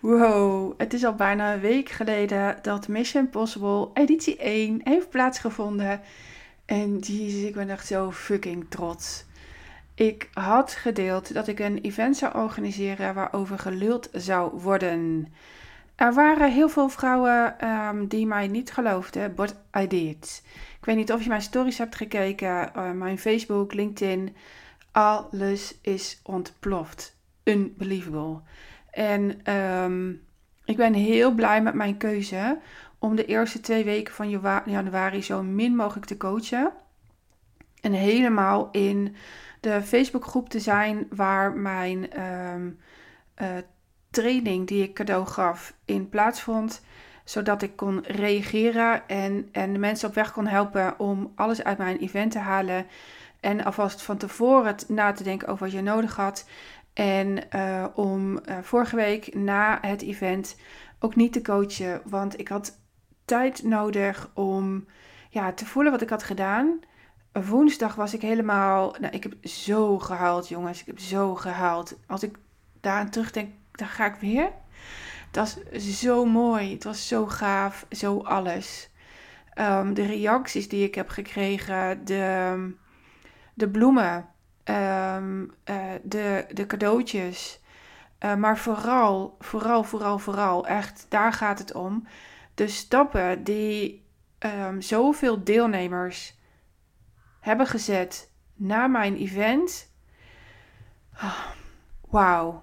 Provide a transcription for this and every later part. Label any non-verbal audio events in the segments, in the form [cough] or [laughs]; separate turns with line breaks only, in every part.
Wow, het is al bijna een week geleden dat Mission Impossible editie 1 heeft plaatsgevonden. En jezus, ik ben echt zo fucking trots. Ik had gedeeld dat ik een event zou organiseren waarover geluld zou worden. Er waren heel veel vrouwen ehm, die mij niet geloofden, but I did. Ik weet niet of je mijn stories hebt gekeken, uh, mijn Facebook, LinkedIn. Alles is ontploft. Unbelievable. En ehm, ik ben heel blij met mijn keuze om de eerste twee weken van januari zo min mogelijk te coachen. En helemaal in de Facebookgroep te zijn waar mijn ehm, eh, training die ik cadeau gaf in plaatsvond. Zodat ik kon reageren en, en de mensen op weg kon helpen om alles uit mijn event te halen. En alvast van tevoren na te denken over wat je nodig had. En uh, om uh, vorige week na het event ook niet te coachen, want ik had tijd nodig om ja, te voelen wat ik had gedaan. Woensdag was ik helemaal. Nou, ik heb zo gehuild, jongens. Ik heb zo gehuild. Als ik daar aan terugdenk, dan ga ik weer. Het was zo mooi. Het was zo gaaf. Zo alles. Um, de reacties die ik heb gekregen. De, de bloemen. Um, uh, de, de cadeautjes. Uh, maar vooral, vooral, vooral, vooral, echt, daar gaat het om. De stappen die um, zoveel deelnemers hebben gezet na mijn event. Oh, Wauw.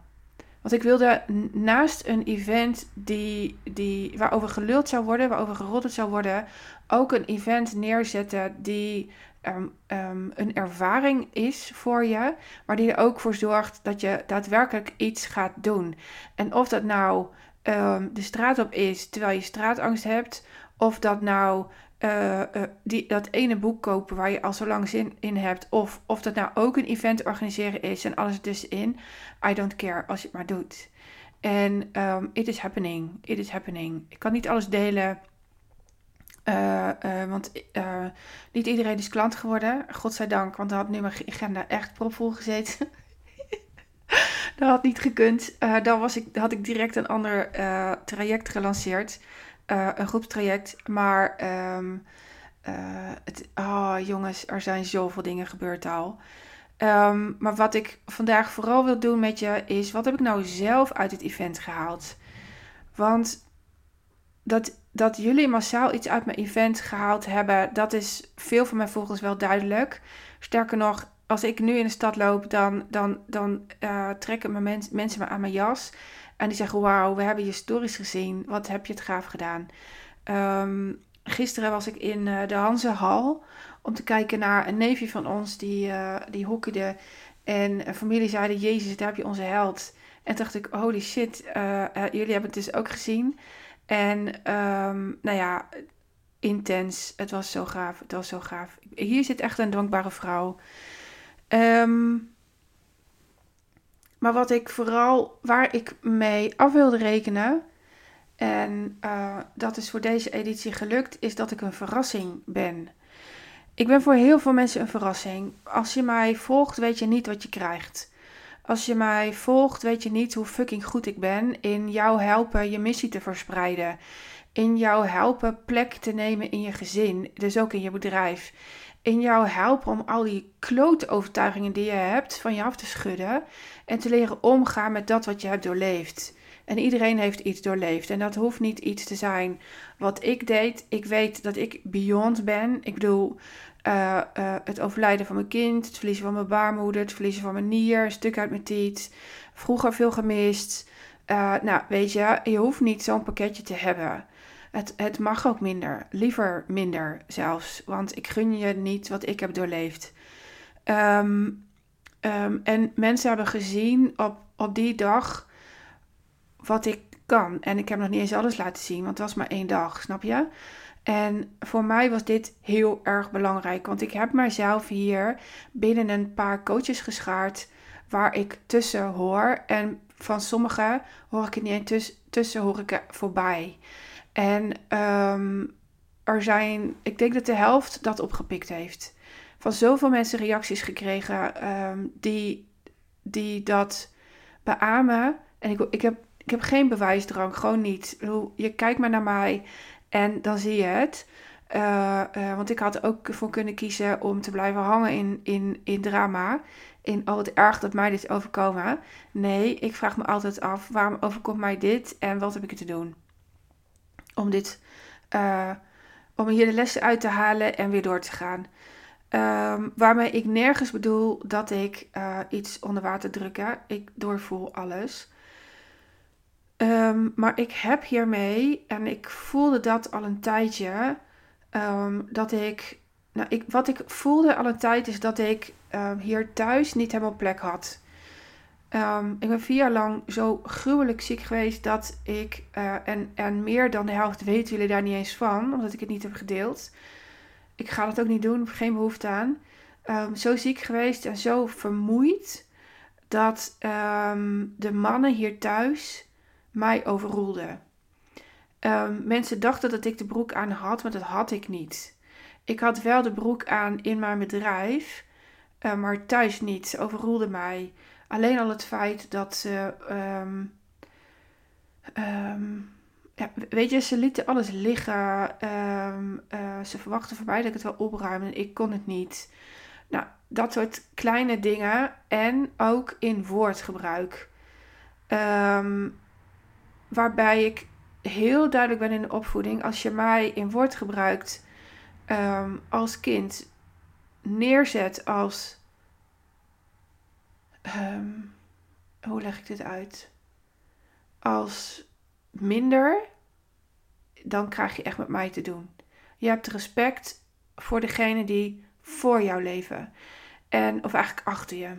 Want ik wilde naast een event die, die, waarover geluld zou worden, waarover geroddeld zou worden, ook een event neerzetten die um, um, een ervaring is voor je, maar die er ook voor zorgt dat je daadwerkelijk iets gaat doen. En of dat nou um, de straat op is terwijl je straatangst hebt, of dat nou uh, uh, die, dat ene boek kopen waar je al zo lang zin in hebt, of of dat nou ook een event organiseren is en alles tussenin. I don't care als je het maar doet. En it is happening. It is happening. Ik kan niet alles delen uh, uh, want uh, niet iedereen is klant geworden. Godzijdank, want dan had nu mijn agenda echt propvol gezeten. [laughs] dat had niet gekund. dan was ik, had ik direct een ander traject gelanceerd. een groepstraject. Maar um, het, oh, jongens, er zijn zoveel dingen gebeurd al. Um, maar wat ik vandaag vooral wil doen met je is... wat heb ik nou zelf uit het event gehaald? Want dat, dat jullie massaal iets uit mijn event gehaald hebben, dat is veel van mijn volgers wel duidelijk. Sterker nog, als ik nu in de stad loop, dan, dan, dan uh, trekken mijn mens, mensen me aan mijn jas. En die zeggen, wauw, we hebben je stories gezien. Wat heb je het gaaf gedaan. Um, gisteren was ik in uh, de Hanzehal om te kijken naar een neefje van ons die, uh, die hockeyde. En een familie zeiden, jezus, daar heb je onze held. En toen dacht ik, holy shit, jullie hebben het dus ook gezien. En um, nou ja, intens. Het was zo gaaf. Het was zo gaaf. Hier zit echt een dankbare vrouw. Um, maar wat ik vooral, waar ik mee af wilde rekenen, en uh, dat is voor deze editie gelukt, is dat ik een verrassing ben. Ik ben voor heel veel mensen een verrassing. Als je mij volgt, weet je niet wat je krijgt. Als je mij volgt, weet je niet hoe fucking goed ik ben in jou helpen je missie te verspreiden. In jou helpen plek te nemen in je gezin, dus ook in je bedrijf. In jou helpen om al die klote overtuigingen die je hebt van je af te schudden. En te leren omgaan met dat wat je hebt doorleefd. En iedereen heeft iets doorleefd. En dat hoeft niet iets te zijn wat ik deed. Ik weet dat ik beyond ben. Ik bedoel, uh, uh, het overlijden van mijn kind, het verliezen van mijn baarmoeder, het verliezen van mijn nier, een stuk uit mijn tiet. Vroeger veel gemist. Uh, nou, weet je, je hoeft niet zo'n pakketje te hebben. Het, het mag ook minder, liever minder zelfs, want ik gun je niet wat ik heb doorleefd. Um, um, en mensen hebben gezien op, op die dag wat ik kan. En ik heb nog niet eens alles laten zien, want het was maar één dag, snap je? En voor mij was dit heel erg belangrijk, want ik heb mijzelf hier binnen een paar coaches geschaard waar ik tussen hoor. En van sommigen hoor ik het niet tussen, tussen hoor ik er voorbij. En um, er zijn, ik denk dat de helft dat opgepikt heeft. Van zoveel mensen reacties gekregen um, die, die dat beamen. En ik, ik heb ik heb geen bewijsdrang, gewoon niet. Je kijkt maar naar mij en dan zie je het. Uh, uh, want ik had ook voor kunnen kiezen om te blijven hangen in, in, in drama. In al het erg dat mij dit is overkomen. Nee, ik vraag me altijd af, waarom overkomt mij dit en wat heb ik te doen? Om dit, uh, om hier de lessen uit te halen en weer door te gaan. Um, waarmee ik nergens bedoel dat ik iets onder water drukken. Ik doorvoel alles. Um, maar ik heb hiermee, en ik voelde dat al een tijdje, um, dat ik, nou, ik, wat ik voelde al een tijd is dat ik um, hier thuis niet helemaal plek had. ik ben vier jaar lang zo gruwelijk ziek geweest dat ik, uh, en, en meer dan de helft weten jullie daar niet eens van, omdat ik het niet heb gedeeld. Ik ga dat ook niet doen, geen behoefte aan. zo ziek geweest en zo vermoeid dat de mannen hier thuis mij overroelde. Um, mensen dachten dat ik de broek aan had, maar dat had ik niet. Ik had wel de broek aan in mijn bedrijf, uh, maar thuis niet. Ze overroelde mij. Alleen al het feit dat ze. Um, ja, weet je, ze lieten alles liggen. Uh, ze verwachten van mij dat ik het wel opruim en ik kon het niet. Nou, dat soort kleine dingen. En ook in woordgebruik. Um, waarbij ik heel duidelijk ben in de opvoeding. Als je mij in woord gebruikt um, als kind neerzet als. Um, hoe leg ik dit uit? Als minder, dan krijg je echt met mij te doen. Je hebt respect voor degene die voor jou leven. En, of eigenlijk achter je.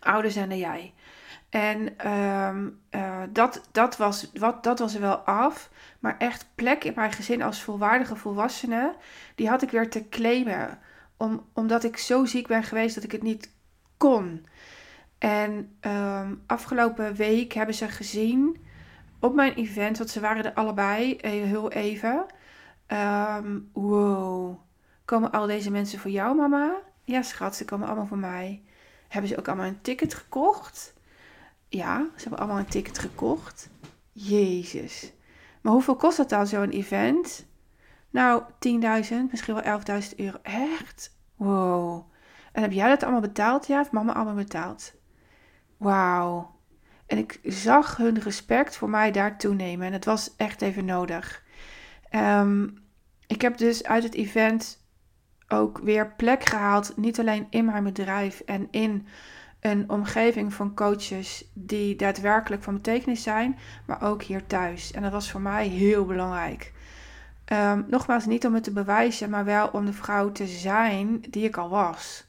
Ouder zijn dan jij. En um, uh, dat, dat, was, wat, dat was wel af. Maar echt plek in mijn gezin als volwaardige volwassene, die had ik weer te claimen. Om, omdat ik zo ziek ben geweest dat ik het niet kon. En um, afgelopen week hebben ze gezien op mijn event, want ze waren er allebei eh, heel even. Um, wow, komen al deze mensen voor jou, mama? Ja, schat, ze komen allemaal voor mij. Hebben ze ook allemaal een ticket gekocht? Ja, ze hebben allemaal een ticket gekocht. Jezus. Maar hoeveel kost dat dan, zo'n event? Nou, 10.000, misschien wel 11.000 euro. Echt? Wow. En heb jij dat allemaal betaald? Ja, heeft mama allemaal betaald? Wauw. En ik zag hun respect voor mij daar toenemen. En het was echt even nodig. Um, ik heb dus uit het event ook weer plek gehaald. Niet alleen in mijn bedrijf en in een omgeving van coaches die daadwerkelijk van betekenis zijn, maar ook hier thuis. En dat was voor mij heel belangrijk. Um, nogmaals, niet om het te bewijzen, maar wel om de vrouw te zijn die ik al was.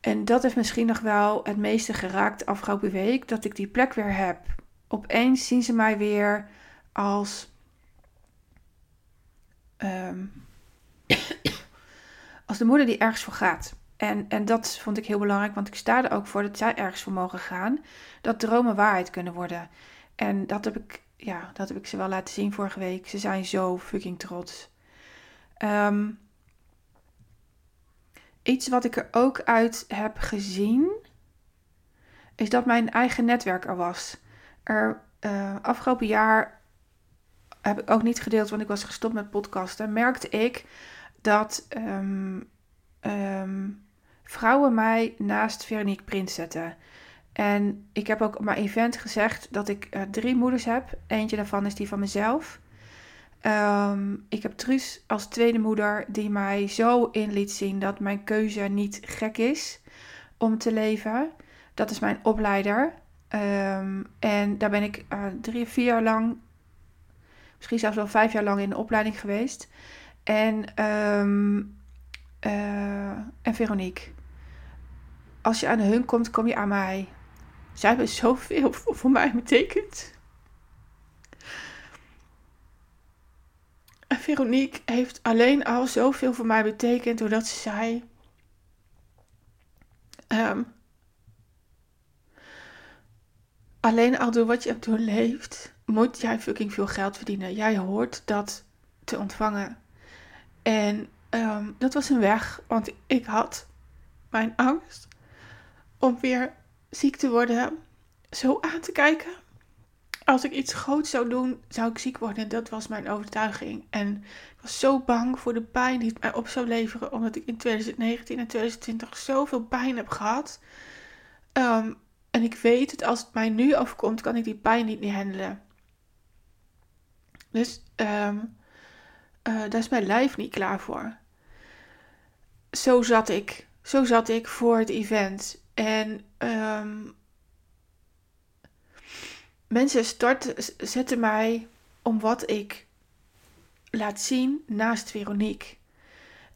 En dat heeft misschien nog wel het meeste geraakt afgelopen week, dat ik die plek weer heb. Opeens zien ze mij weer als. Um, [coughs] als de moeder die ergens voor gaat. En, en dat vond ik heel belangrijk, want ik sta er ook voor dat zij ergens voor mogen gaan. Dat dromen waarheid kunnen worden. En dat heb ik, ja, dat heb ik ze wel laten zien vorige week. Ze zijn zo fucking trots. Ehm, iets wat ik er ook uit heb gezien, is dat mijn eigen netwerk er was. Er, uh, afgelopen jaar heb ik ook niet gedeeld, want ik was gestopt met podcasten. Merkte ik dat um, vrouwen mij naast Veronique Prins zetten. En ik heb ook op mijn event gezegd dat ik uh, drie moeders heb. Eentje daarvan is die van mezelf. Um, ik heb Truus als tweede moeder die mij zo in liet zien dat mijn keuze niet gek is om te leven. Dat is mijn opleider. Um, en daar ben ik uh, drie, vier jaar lang, misschien zelfs wel vijf jaar lang in de opleiding geweest. En, um, uh, en Veronique als je aan hun komt, kom je aan mij. Zij hebben zoveel [laughs] voor mij betekend. En Veronique heeft alleen al zoveel voor mij betekend doordat ze zei. Um, alleen al door wat je hebt doorleefd, moet jij fucking veel geld verdienen. Jij hoort dat te ontvangen. En um, dat was een weg, want ik had mijn angst om weer ziek te worden zo aan te kijken. Als ik iets groots zou doen, zou ik ziek worden. Dat was mijn overtuiging. En ik was zo bang voor de pijn die het mij op zou leveren. Omdat ik in 2019 en 2020 zoveel pijn heb gehad. Ehm, en ik weet dat als het mij nu overkomt, kan ik die pijn niet meer handelen. Dus um, daar is mijn lijf niet klaar voor. Zo zat ik. Zo zat ik voor het event. En um, mensen starten, zetten mij om wat ik laat zien naast Veronique.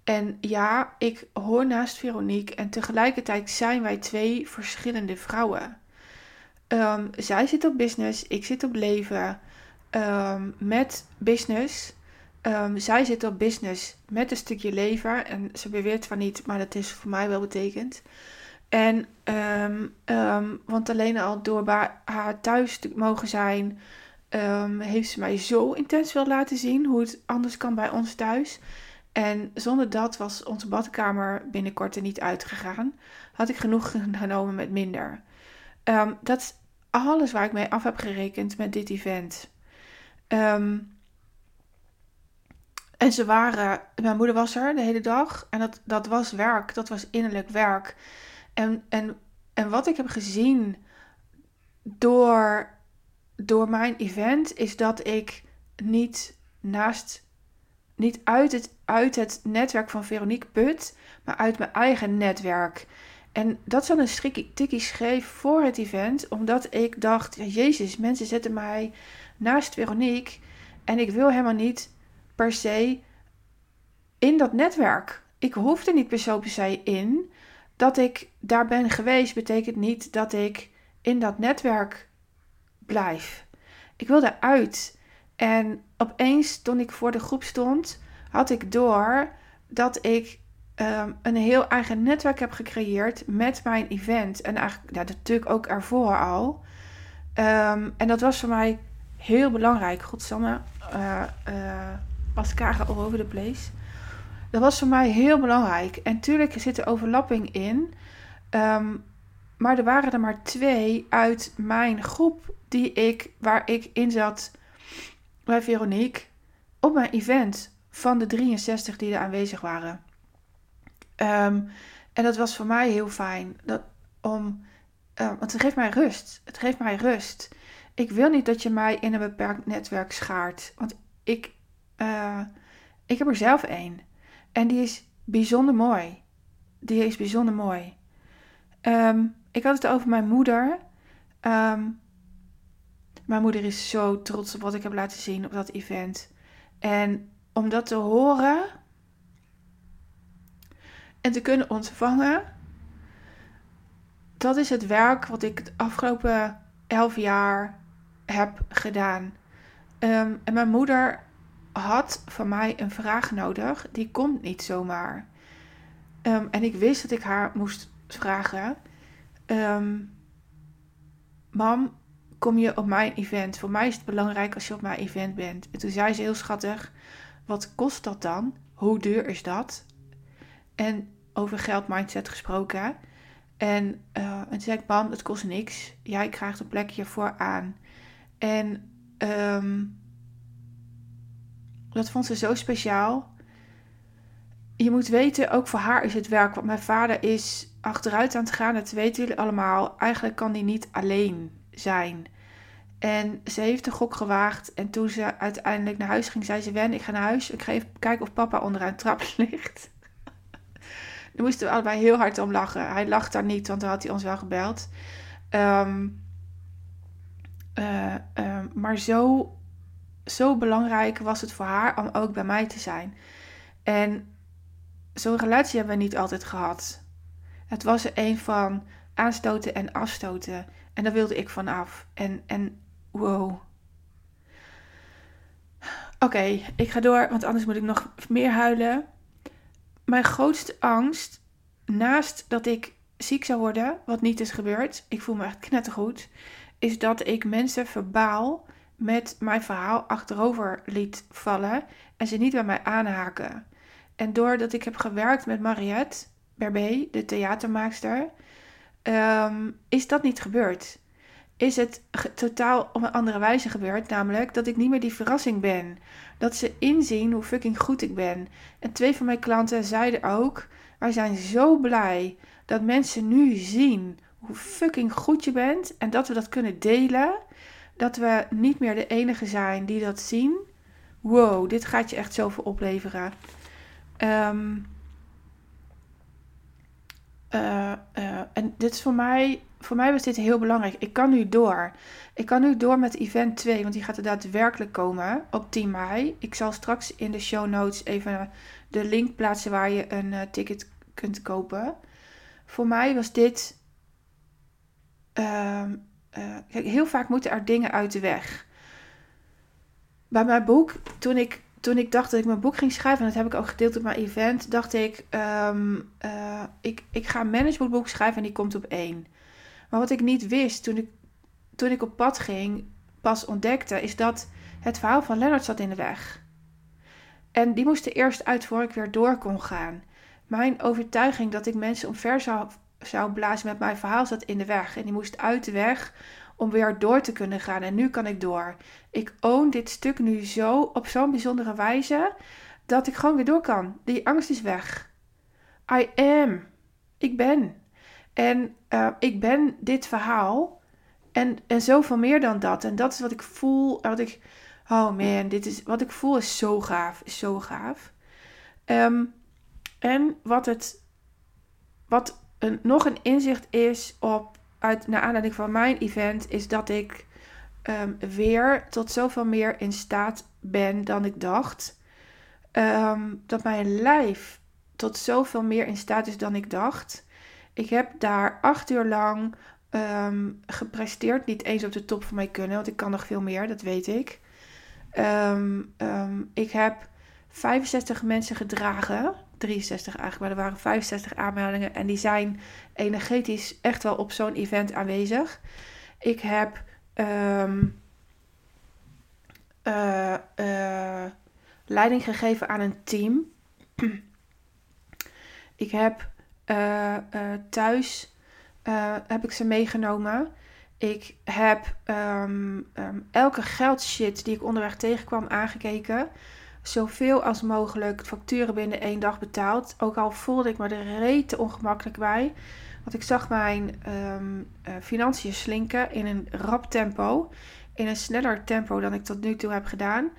En ja, ik hoor naast Veronique en tegelijkertijd zijn wij twee verschillende vrouwen. Um, zij zit op business, ik zit op leven um, met business. Zij zit op business met een stukje leven. En ze beweert van niet, maar dat is voor mij wel betekend. En, um, want alleen al door bij haar thuis te mogen zijn, heeft ze mij zo intens wil laten zien hoe het anders kan bij ons thuis. En zonder dat was onze badkamer binnenkort er niet uitgegaan. Had ik genoeg [laughs] genomen met minder. dat is alles waar ik mee af heb gerekend met dit event. En ze waren, mijn moeder was er de hele dag en dat, dat was werk, dat was innerlijk werk. En, en, en wat ik heb gezien door, door mijn event is dat ik niet naast, niet uit het, uit het netwerk van Veronique put, maar uit mijn eigen netwerk. En dat dan een tikkie schreef voor het event, omdat ik dacht, ja, jezus, mensen zetten mij naast Veronique en ik wil helemaal niet per se in dat netwerk. Ik hoef er niet per se in. Dat ik daar ben geweest betekent niet dat ik in dat netwerk blijf. Ik wil eruit. En opeens, toen ik voor de groep stond, had ik door dat ik um, een heel eigen netwerk heb gecreëerd met mijn event. En eigenlijk ja, natuurlijk ook ervoor al. Um, en dat was voor mij heel belangrijk. Godsamme. Uh, uh, mascara all over the place. Dat was voor mij heel belangrijk. En natuurlijk zit er overlapping in. Ehm, maar er waren er maar twee uit mijn groep die ik, waar ik in zat bij Veronique op mijn event van de 63 die er aanwezig waren. Ehm, en dat was voor mij heel fijn. Dat, om, uh, want het geeft mij rust. Het geeft mij rust. Ik wil niet dat je mij in een beperkt netwerk schaart. Want ik, uh, ik heb er zelf één. En die is bijzonder mooi. Die is bijzonder mooi. Um, ik had het over mijn moeder. Um, mijn moeder is zo trots op wat ik heb laten zien op dat event. En om dat te horen en te kunnen ontvangen, dat is het werk wat ik het afgelopen elf jaar heb gedaan. Um, en mijn moeder had van mij een vraag nodig. Die komt niet zomaar. Um, en ik wist dat ik haar moest vragen. Um, Mam, kom je op mijn event? Voor mij is het belangrijk als je op mijn event bent. En toen zei ze heel schattig: Wat kost dat dan? Hoe duur is dat? En over geld mindset gesproken. En, uh, en zei ik: Mam, het kost niks. Jij krijgt een plekje vooraan. En um, dat vond ze zo speciaal. Je moet weten, ook voor haar is het werk. Want mijn vader is achteruit aan het gaan. Dat weten jullie allemaal. Eigenlijk kan hij niet alleen zijn. En ze heeft de gok gewaagd. En toen ze uiteindelijk naar huis ging, zei ze: Wen, ik ga naar huis. Ik ga even kijken of papa onderaan de trap [laughs] ligt. Daar moesten we allebei heel hard om lachen. Hij lacht daar niet, want dan had hij ons wel gebeld. Um, uh, uh, maar zo zo belangrijk was het voor haar om ook bij mij te zijn. En zo'n relatie hebben we niet altijd gehad. Het was er een van aanstoten en afstoten. En daar wilde ik vanaf. En, en wow. Oké, ik ga door, want anders moet ik nog meer huilen. Mijn grootste angst, naast dat ik ziek zou worden, wat niet is gebeurd, ik voel me echt knettergoed, is dat ik mensen verbaal met mijn verhaal achterover liet vallen en ze niet bij mij aanhaken. En doordat ik heb gewerkt met Mariette Berbé, de theatermaakster, um, is dat niet gebeurd. is het totaal op een andere wijze gebeurd. Namelijk dat ik niet meer die verrassing ben. Dat ze inzien hoe fucking goed ik ben. En twee van mijn klanten zeiden ook: Wij zijn zo blij dat mensen nu zien hoe fucking goed je bent. En dat we dat kunnen delen. Dat we niet meer de enige zijn die dat zien. Wow, dit gaat je echt zoveel opleveren. Um, uh, uh, en dit is voor mij, voor mij was dit heel belangrijk. Ik kan nu door. Ik kan nu door met event 2, want die gaat er daadwerkelijk komen op 10 mei. Ik zal straks in de show notes even de link plaatsen waar je een uh, ticket kunt kopen. Voor mij was dit. Uh, kijk, heel vaak moeten er dingen uit de weg. Bij mijn boek, toen ik toen ik dacht dat ik mijn boek ging schrijven, en dat heb ik ook gedeeld op mijn event, dacht ik, um, uh, ik, ik ga een managementboek schrijven en die komt op één. Maar wat ik niet wist toen ik, toen ik op pad ging, pas ontdekte, is dat het verhaal van Leonard zat in de weg. En die moest er eerst uit voor ik weer door kon gaan. Mijn overtuiging dat ik mensen omver zou, zou blazen met mijn verhaal zat in de weg. En die moest uit de weg om weer door te kunnen gaan. En nu kan ik door. Ik own dit stuk nu zo op zo'n bijzondere wijze dat ik gewoon weer door kan. Die angst is weg. I am. Ik ben. En uh, ik ben dit verhaal. En, en zoveel meer dan dat. En dat is wat ik voel. Wat ik, oh man, dit is, wat ik voel is zo gaaf. Is zo gaaf. Um, en wat het. Wat nog een inzicht is op uit, naar aanleiding van mijn event, is dat ik um, weer tot zoveel meer in staat ben dan ik dacht. Um, dat mijn lijf tot zoveel meer in staat is dan ik dacht. Ik heb daar acht uur lang um, gepresteerd. Niet eens op de top van mijn kunnen, want ik kan nog veel meer, dat weet ik. ik heb 65 mensen gedragen 63 eigenlijk, maar er waren 65 aanmeldingen en die zijn energetisch echt wel op zo'n event aanwezig. Ik heb um, uh, uh, leiding gegeven aan een team. [clears throat] ik heb uh, thuis heb ik ze meegenomen. Ik heb um, um, elke geldshit die ik onderweg tegenkwam aangekeken zoveel als mogelijk facturen binnen één dag betaald. Ook al voelde ik me er rete ongemakkelijk bij. Want ik zag mijn um, uh, financiën slinken in een rap tempo. In een sneller tempo dan ik tot nu toe heb gedaan.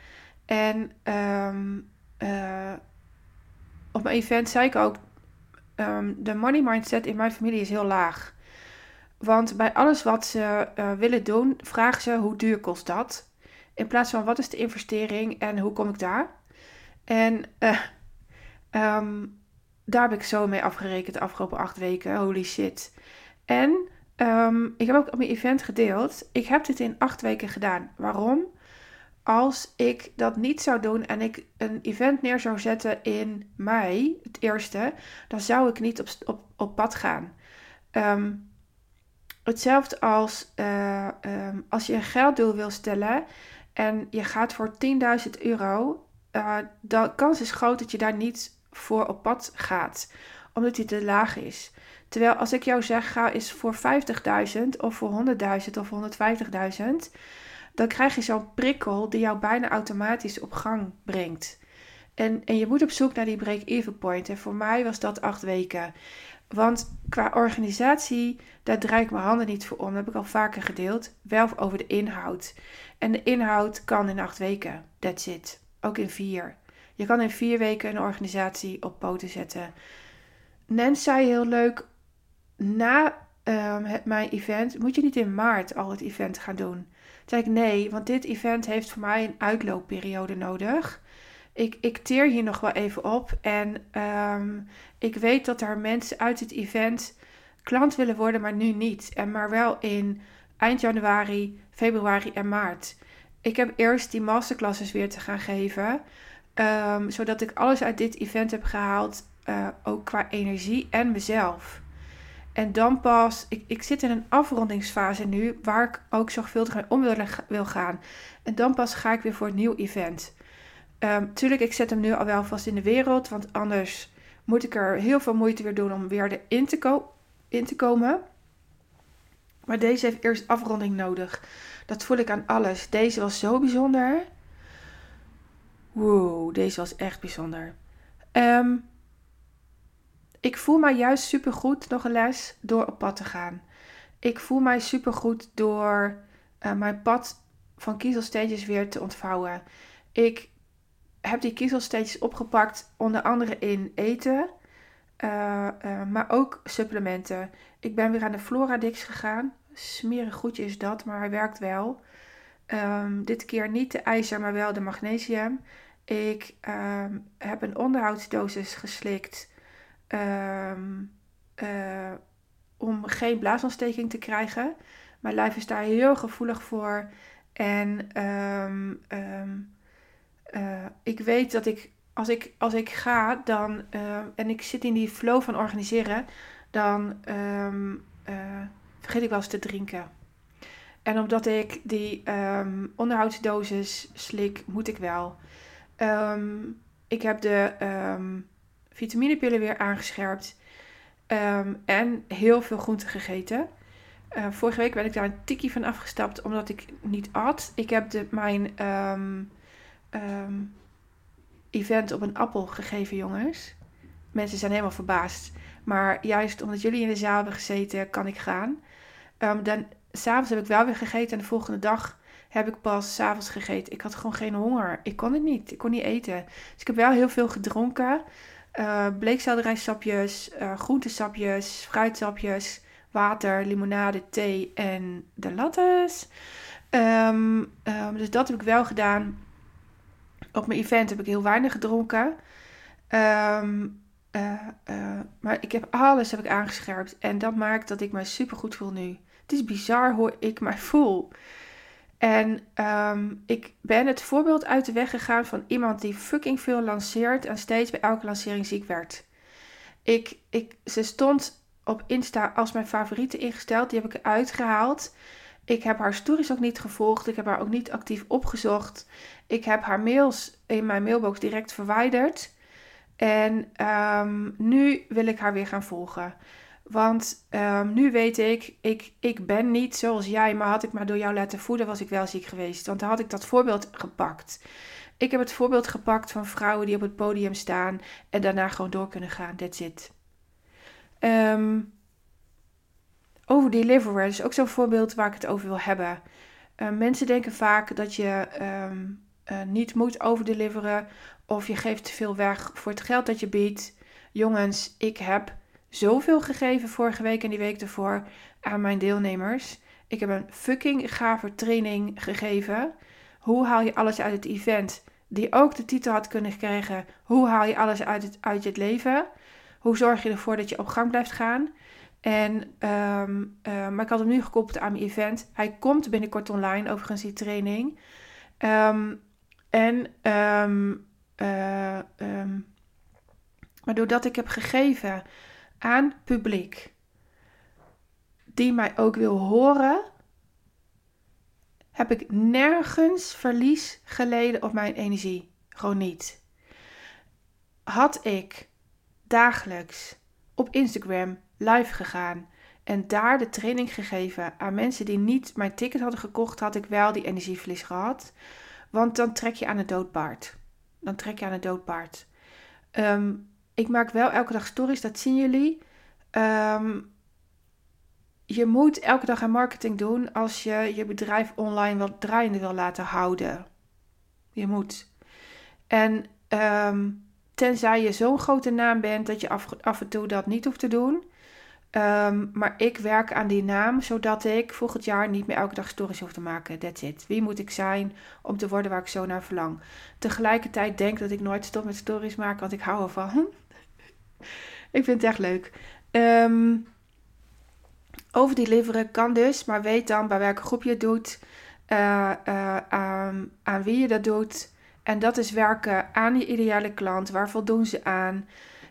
En um, uh, op mijn event zei ik ook: um, de money mindset in mijn familie is heel laag. Want bij alles wat ze uh, willen doen, vragen ze hoe duur kost dat. In plaats van wat is de investering en hoe kom ik daar? En uh, daar heb ik zo mee afgerekend de afgelopen acht weken. Holy shit. En um, ik heb ook op mijn event gedeeld. Ik heb dit in acht weken gedaan. Waarom? Als ik dat niet zou doen en ik een event neer zou zetten in mei, het eerste, dan zou ik niet op, op, op pad gaan. Um, hetzelfde als um, als je een gelddoel wil stellen en je gaat voor 10.000 euro uh, de kans is groot dat je daar niet voor op pad gaat, omdat die te laag is. Terwijl als ik jou zeg, ga eens voor 50.000 of voor 100.000 of 150.000, dan krijg je zo'n prikkel die jou bijna automatisch op gang brengt. En, en je moet op zoek naar die break-even point. En voor mij was dat acht weken. Want qua organisatie, daar draai ik mijn handen niet voor om. Dat heb ik al vaker gedeeld. Wel over de inhoud. En de inhoud kan in acht weken. That's it. Ook in vier. Je kan in vier weken een organisatie op poten zetten. Nens zei heel leuk, na um, het, mijn event moet je niet in maart al het event gaan doen. Toen zei ik nee, want dit event heeft voor mij een uitloopperiode nodig. Ik, ik teer hier nog wel even op en um, ik weet dat er mensen uit het event klant willen worden, maar nu niet. En maar wel in eind januari, februari en maart. Ik heb eerst die masterclasses weer te gaan geven. Um, zodat ik alles uit dit event heb gehaald. Uh, ook qua energie en mezelf. En dan pas, ik, ik zit in een afrondingsfase nu, waar ik ook zorgvuldig mee om wil, wil gaan. En dan pas ga ik weer voor een nieuw event. Um, tuurlijk, ik zet hem nu al wel vast in de wereld, want anders moet ik er heel veel moeite weer doen om weer erin te, in te komen. Maar deze heeft eerst afronding nodig. Dat voel ik aan alles. Deze was zo bijzonder. Wow, deze was echt bijzonder. Ehm, ik voel mij juist supergoed, nog een les, door op pad te gaan. Ik voel mij supergoed door uh, mijn pad van kiezelsteentjes weer te ontvouwen. Ik heb die kiezelsteentjes opgepakt, onder andere in eten, uh, uh, maar ook supplementen. Ik ben weer aan de Floradix gegaan. Smerig goedje is dat, maar hij werkt wel. Um, dit keer niet de ijzer, maar wel de magnesium. Ik um, heb een onderhoudsdosis geslikt um, uh, om geen blaasontsteking te krijgen. Mijn lijf is daar heel gevoelig voor. En uh, ik weet dat ik als ik, als ik ga dan, uh, en ik zit in die flow van organiseren, dan um, vergeet ik wel eens te drinken. En omdat ik die um, onderhoudsdosis slik, moet ik wel. Um, ik heb de vitaminepillen weer aangescherpt. en heel veel groenten gegeten. Uh, vorige week ben ik daar een tikkie van afgestapt omdat ik niet at. Ik heb de, mijn event op een appel gegeven, jongens. Mensen zijn helemaal verbaasd. Maar juist omdat jullie in de zaal hebben gezeten, kan ik gaan. Um, dan, s'avonds heb ik wel weer gegeten en de volgende dag heb ik pas s'avonds gegeten. Ik had gewoon geen honger. Ik kon het niet. Ik kon niet eten. Dus ik heb wel heel veel gedronken. Uh, bleekselderijsapjes, uh, groentesapjes, fruitsapjes, water, limonade, thee en de lattes. Um, dus dat heb ik wel gedaan. Op mijn event heb ik heel weinig gedronken. Uh, uh, maar ik heb alles heb ik aangescherpt. En dat maakt dat ik me super goed voel nu. Het is bizar hoe ik mij voel. En um, ik ben het voorbeeld uit de weg gegaan van iemand die fucking veel lanceert en steeds bij elke lancering ziek werd. Ik, ik, ze stond op Insta als mijn favoriete ingesteld. Die heb ik eruit gehaald. Ik heb haar stories ook niet gevolgd. Ik heb haar ook niet actief opgezocht. Ik heb haar mails in mijn mailbox direct verwijderd. En um, nu wil ik haar weer gaan volgen. Want um, nu weet ik, ik, ik ben niet zoals jij, maar had ik maar door jou laten voeden, was ik wel ziek geweest. Want dan had ik dat voorbeeld gepakt. Ik heb het voorbeeld gepakt van vrouwen die op het podium staan en daarna gewoon door kunnen gaan. That's it. Um, over deliveren is ook zo'n voorbeeld waar ik het over wil hebben. Uh, mensen denken vaak dat je uh, niet moet overdeliveren of je geeft te veel weg voor het geld dat je biedt. Jongens, ik heb zoveel gegeven vorige week en die week ervoor aan mijn deelnemers. Ik heb een fucking gave training gegeven. Hoe haal je alles uit het event? Die ook de titel had kunnen krijgen. Hoe haal je alles uit, het, uit je leven? Hoe zorg je ervoor dat je op gang blijft gaan? En, um, uh, maar ik had hem nu gekoppeld aan mijn event. Hij komt binnenkort online, overigens die training. Um, en, um, uh, maar doordat ik heb gegeven aan publiek die mij ook wil horen, heb ik nergens verlies geleden op mijn energie. Gewoon niet. Had ik dagelijks op Instagram live gegaan en daar de training gegeven aan mensen die niet mijn ticket hadden gekocht, had ik wel die energieverlies gehad. Want dan trek je aan het doodpaard. Dan trek je aan het doodpaard. Um, ik maak wel elke dag stories, dat zien jullie. Um, je moet elke dag aan marketing doen als je je bedrijf online wat draaiende wil laten houden. Je moet. En um, tenzij je zo'n grote naam bent dat je af, en toe dat niet hoeft te doen, Um, maar ik werk aan die naam zodat ik volgend jaar niet meer elke dag stories hoef te maken. That's it. Wie moet ik zijn om te worden waar ik zo naar verlang? Tegelijkertijd denk dat ik nooit stop met stories maken, want ik hou ervan. [laughs] ik vind het echt leuk. Um, over deliveren kan dus, maar weet dan bij welke groep je het doet, uh, uh, aan, aan wie je dat doet. En dat is werken aan je ideale klant. Waar voldoen ze aan?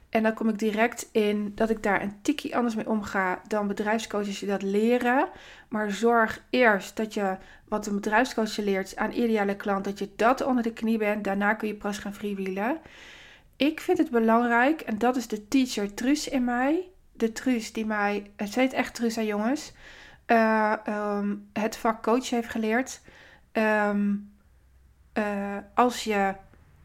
En dan kom ik direct in dat ik daar een tikkie anders mee omga dan bedrijfscoaches die dat leren. Maar zorg eerst dat je wat een bedrijfscoach je leert aan ideale klant, dat je dat onder de knie bent. Daarna kun je pas gaan freewheelen. Ik vind het belangrijk, en dat is de teacher Truus in mij. De Truus die mij, het heet echt Truus aan jongens. uh, um, het vak coach heeft geleerd. Um, uh, als je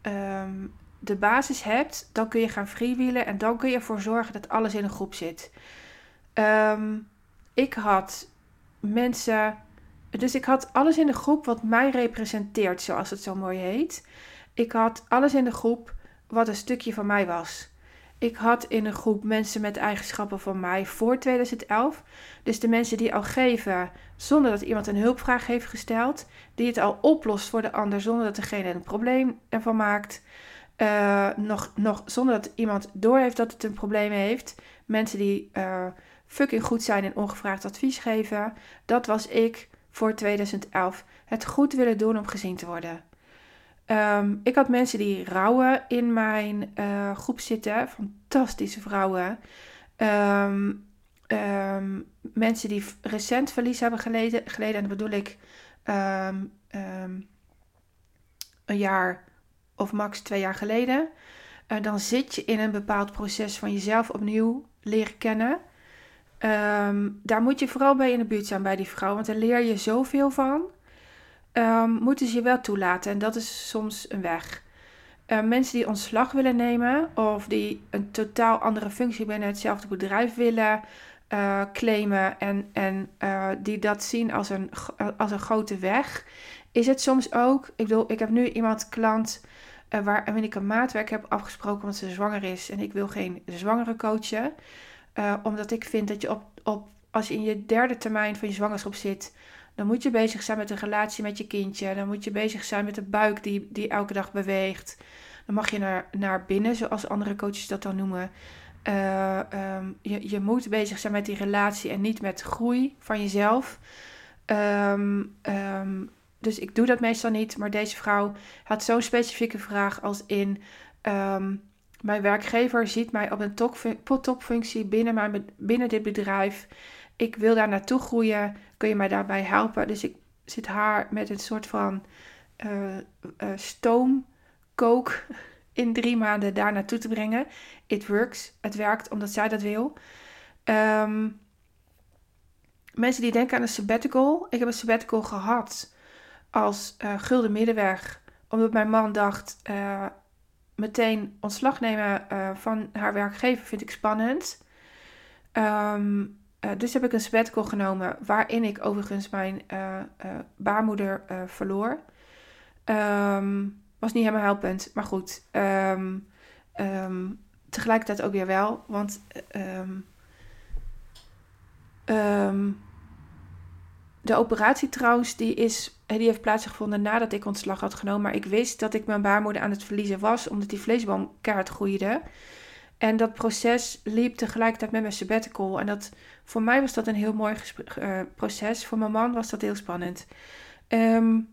um, de basis hebt, dan kun je gaan freewheelen en dan kun je ervoor zorgen dat alles in een groep zit. ik had mensen, dus ik had alles in de groep wat mij representeert, zoals het zo mooi heet. Ik had alles in de groep wat een stukje van mij was. Ik had in een groep mensen met eigenschappen van mij voor 2011. Dus de mensen die al geven zonder dat iemand een hulpvraag heeft gesteld. Die het al oplost voor de ander zonder dat degene een probleem ervan maakt. Uh, nog, nog zonder dat iemand doorheeft dat het een probleem heeft. Mensen die uh, fucking goed zijn en ongevraagd advies geven. Dat was ik voor 2011. Het goed willen doen om gezien te worden. Um, ik had mensen die rouwen in mijn uh, groep zitten. Fantastische vrouwen. Um, um, mensen die recent verlies hebben geleden. geleden en dat bedoel ik een jaar of max twee jaar geleden. Uh, dan zit je in een bepaald proces van jezelf opnieuw leren kennen. daar moet je vooral bij in de buurt zijn bij die vrouw. Want daar leer je zoveel van um, moeten ze je wel toelaten. En dat is soms een weg. Uh, mensen die ontslag willen nemen of die een totaal andere functie binnen hetzelfde bedrijf willen uh, claimen en, en uh, die dat zien als een, als een grote weg, is het soms ook. Ik bedoel, ik heb nu iemand klant waar ik een maatwerk heb afgesproken omdat ze zwanger is en ik wil geen zwangere coachen. omdat ik vind dat je op, op, als je in je derde termijn van je zwangerschap zit, dan moet je bezig zijn met een relatie met je kindje. Dan moet je bezig zijn met de buik die, die elke dag beweegt. Dan mag je naar, naar binnen, zoals andere coaches dat dan noemen. Uh, um, je, je moet bezig zijn met die relatie en niet met groei van jezelf. Um, um, dus ik doe dat meestal niet. Maar deze vrouw had zo'n specifieke vraag als in... mijn werkgever ziet mij op een topfunctie binnen, mijn, binnen dit bedrijf ik wil daar naartoe groeien. Kun je mij daarbij helpen? Dus ik zit haar met een soort van uh, uh, stoomkook [laughs] in drie maanden daar naartoe te brengen. It works. Het werkt omdat zij dat wil. Um, mensen die denken aan een sabbatical. Ik heb een sabbatical gehad als uh, gulden middenweg. Omdat mijn man dacht, meteen ontslag nemen van haar werkgever vind ik spannend. Um, uh, dus heb ik een sabbatical genomen, waarin ik overigens mijn uh, uh, baarmoeder verloor. Um, was niet helemaal helpend, maar goed. Um, um, tegelijkertijd ook weer wel, want de operatie trouwens, die, is, die heeft plaatsgevonden nadat ik ontslag had genomen. Maar ik wist dat ik mijn baarmoeder aan het verliezen was, omdat die vleesboom keihard groeide. En dat proces liep tegelijkertijd met mijn sabbatical. En dat, voor mij was dat een heel mooi uh, proces. Voor mijn man was dat heel spannend. Um,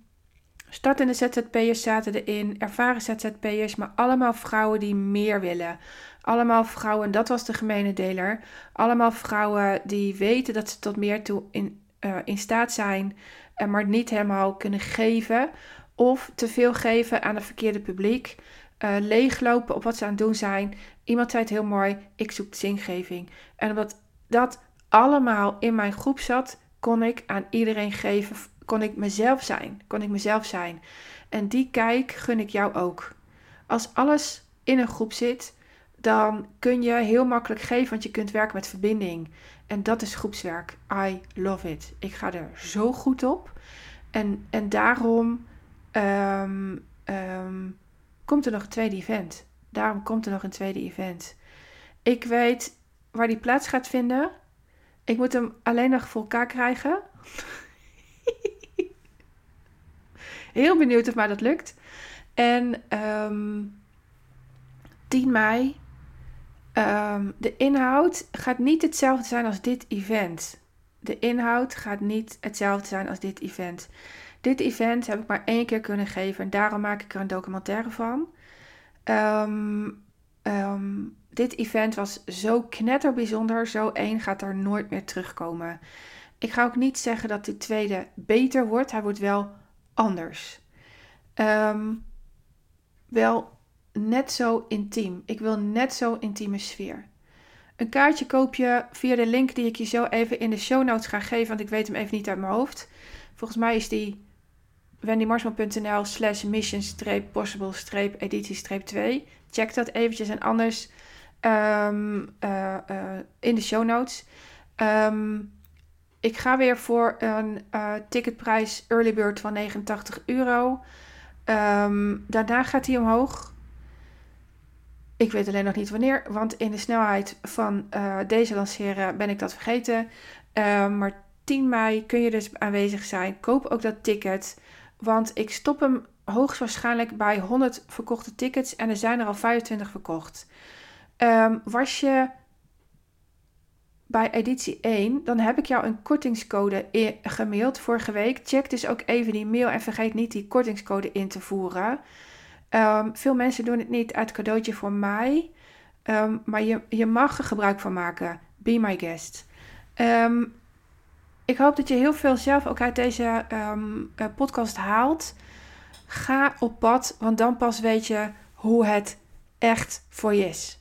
startende ZZP'ers zaten erin, ervaren ZZP'ers, maar allemaal vrouwen die meer willen. Allemaal vrouwen, dat was de gemene deler. Allemaal vrouwen die weten dat ze tot meer toe in, uh, in staat zijn, uh, maar niet helemaal kunnen geven. Of te veel geven aan het verkeerde publiek. Uh, leeglopen op wat ze aan het doen zijn. Iemand zei het heel mooi: ik zoek zingeving. En omdat dat allemaal in mijn groep zat, kon ik aan iedereen geven, kon ik mezelf zijn. Kon ik mezelf zijn. En die kijk gun ik jou ook. Als alles in een groep zit, dan kun je heel makkelijk geven, want je kunt werken met verbinding. En dat is groepswerk. I love it. Ik ga er zo goed op. En, en daarom um, komt er nog een tweede event. Daarom komt er nog een tweede event. Ik weet waar die plaats gaat vinden. Ik moet hem alleen nog voor elkaar krijgen. [laughs] Heel benieuwd of mij dat lukt. En um, ehm, 10 mei. Um, de inhoud gaat niet hetzelfde zijn als dit event. De inhoud gaat niet hetzelfde zijn als dit event. Dit event heb ik maar één keer kunnen geven en daarom maak ik er een documentaire van. Um, um, dit event was zo knetter bijzonder. Zo één gaat er nooit meer terugkomen. Ik ga ook niet zeggen dat de tweede beter wordt. Hij wordt wel anders. Um, wel net zo intiem. Ik wil net zo intieme sfeer. Een kaartje koop je via de link die ik je zo even in de show notes ga geven, want ik weet hem even niet uit mijn hoofd. Volgens mij is die wendymarsman.nl slash mission-possible-editie-2. Check dat eventjes en anders um, uh, uh, in de show notes. Um, ik ga weer voor een uh, ticketprijs early bird van 89 euro. Um, daarna gaat hij omhoog. Ik weet alleen nog niet wanneer, want in de snelheid van deze lanceren ben ik dat vergeten. Maar 10 mei kun je dus aanwezig zijn. Koop ook dat ticket, want ik stop hem hoogstwaarschijnlijk bij 100 verkochte tickets en er zijn er al 25 verkocht. Um, was je bij editie 1, dan heb ik jou een kortingscode gemaild vorige week. Check dus ook even die mail en vergeet niet die kortingscode in te voeren. Um, veel mensen doen het niet uit cadeautje voor mij, um, maar je, je mag er gebruik van maken. Be my guest. Um, ik hoop dat je heel veel zelf ook uit deze uh, podcast haalt. Ga op pad, want dan pas weet je hoe het echt voor je is.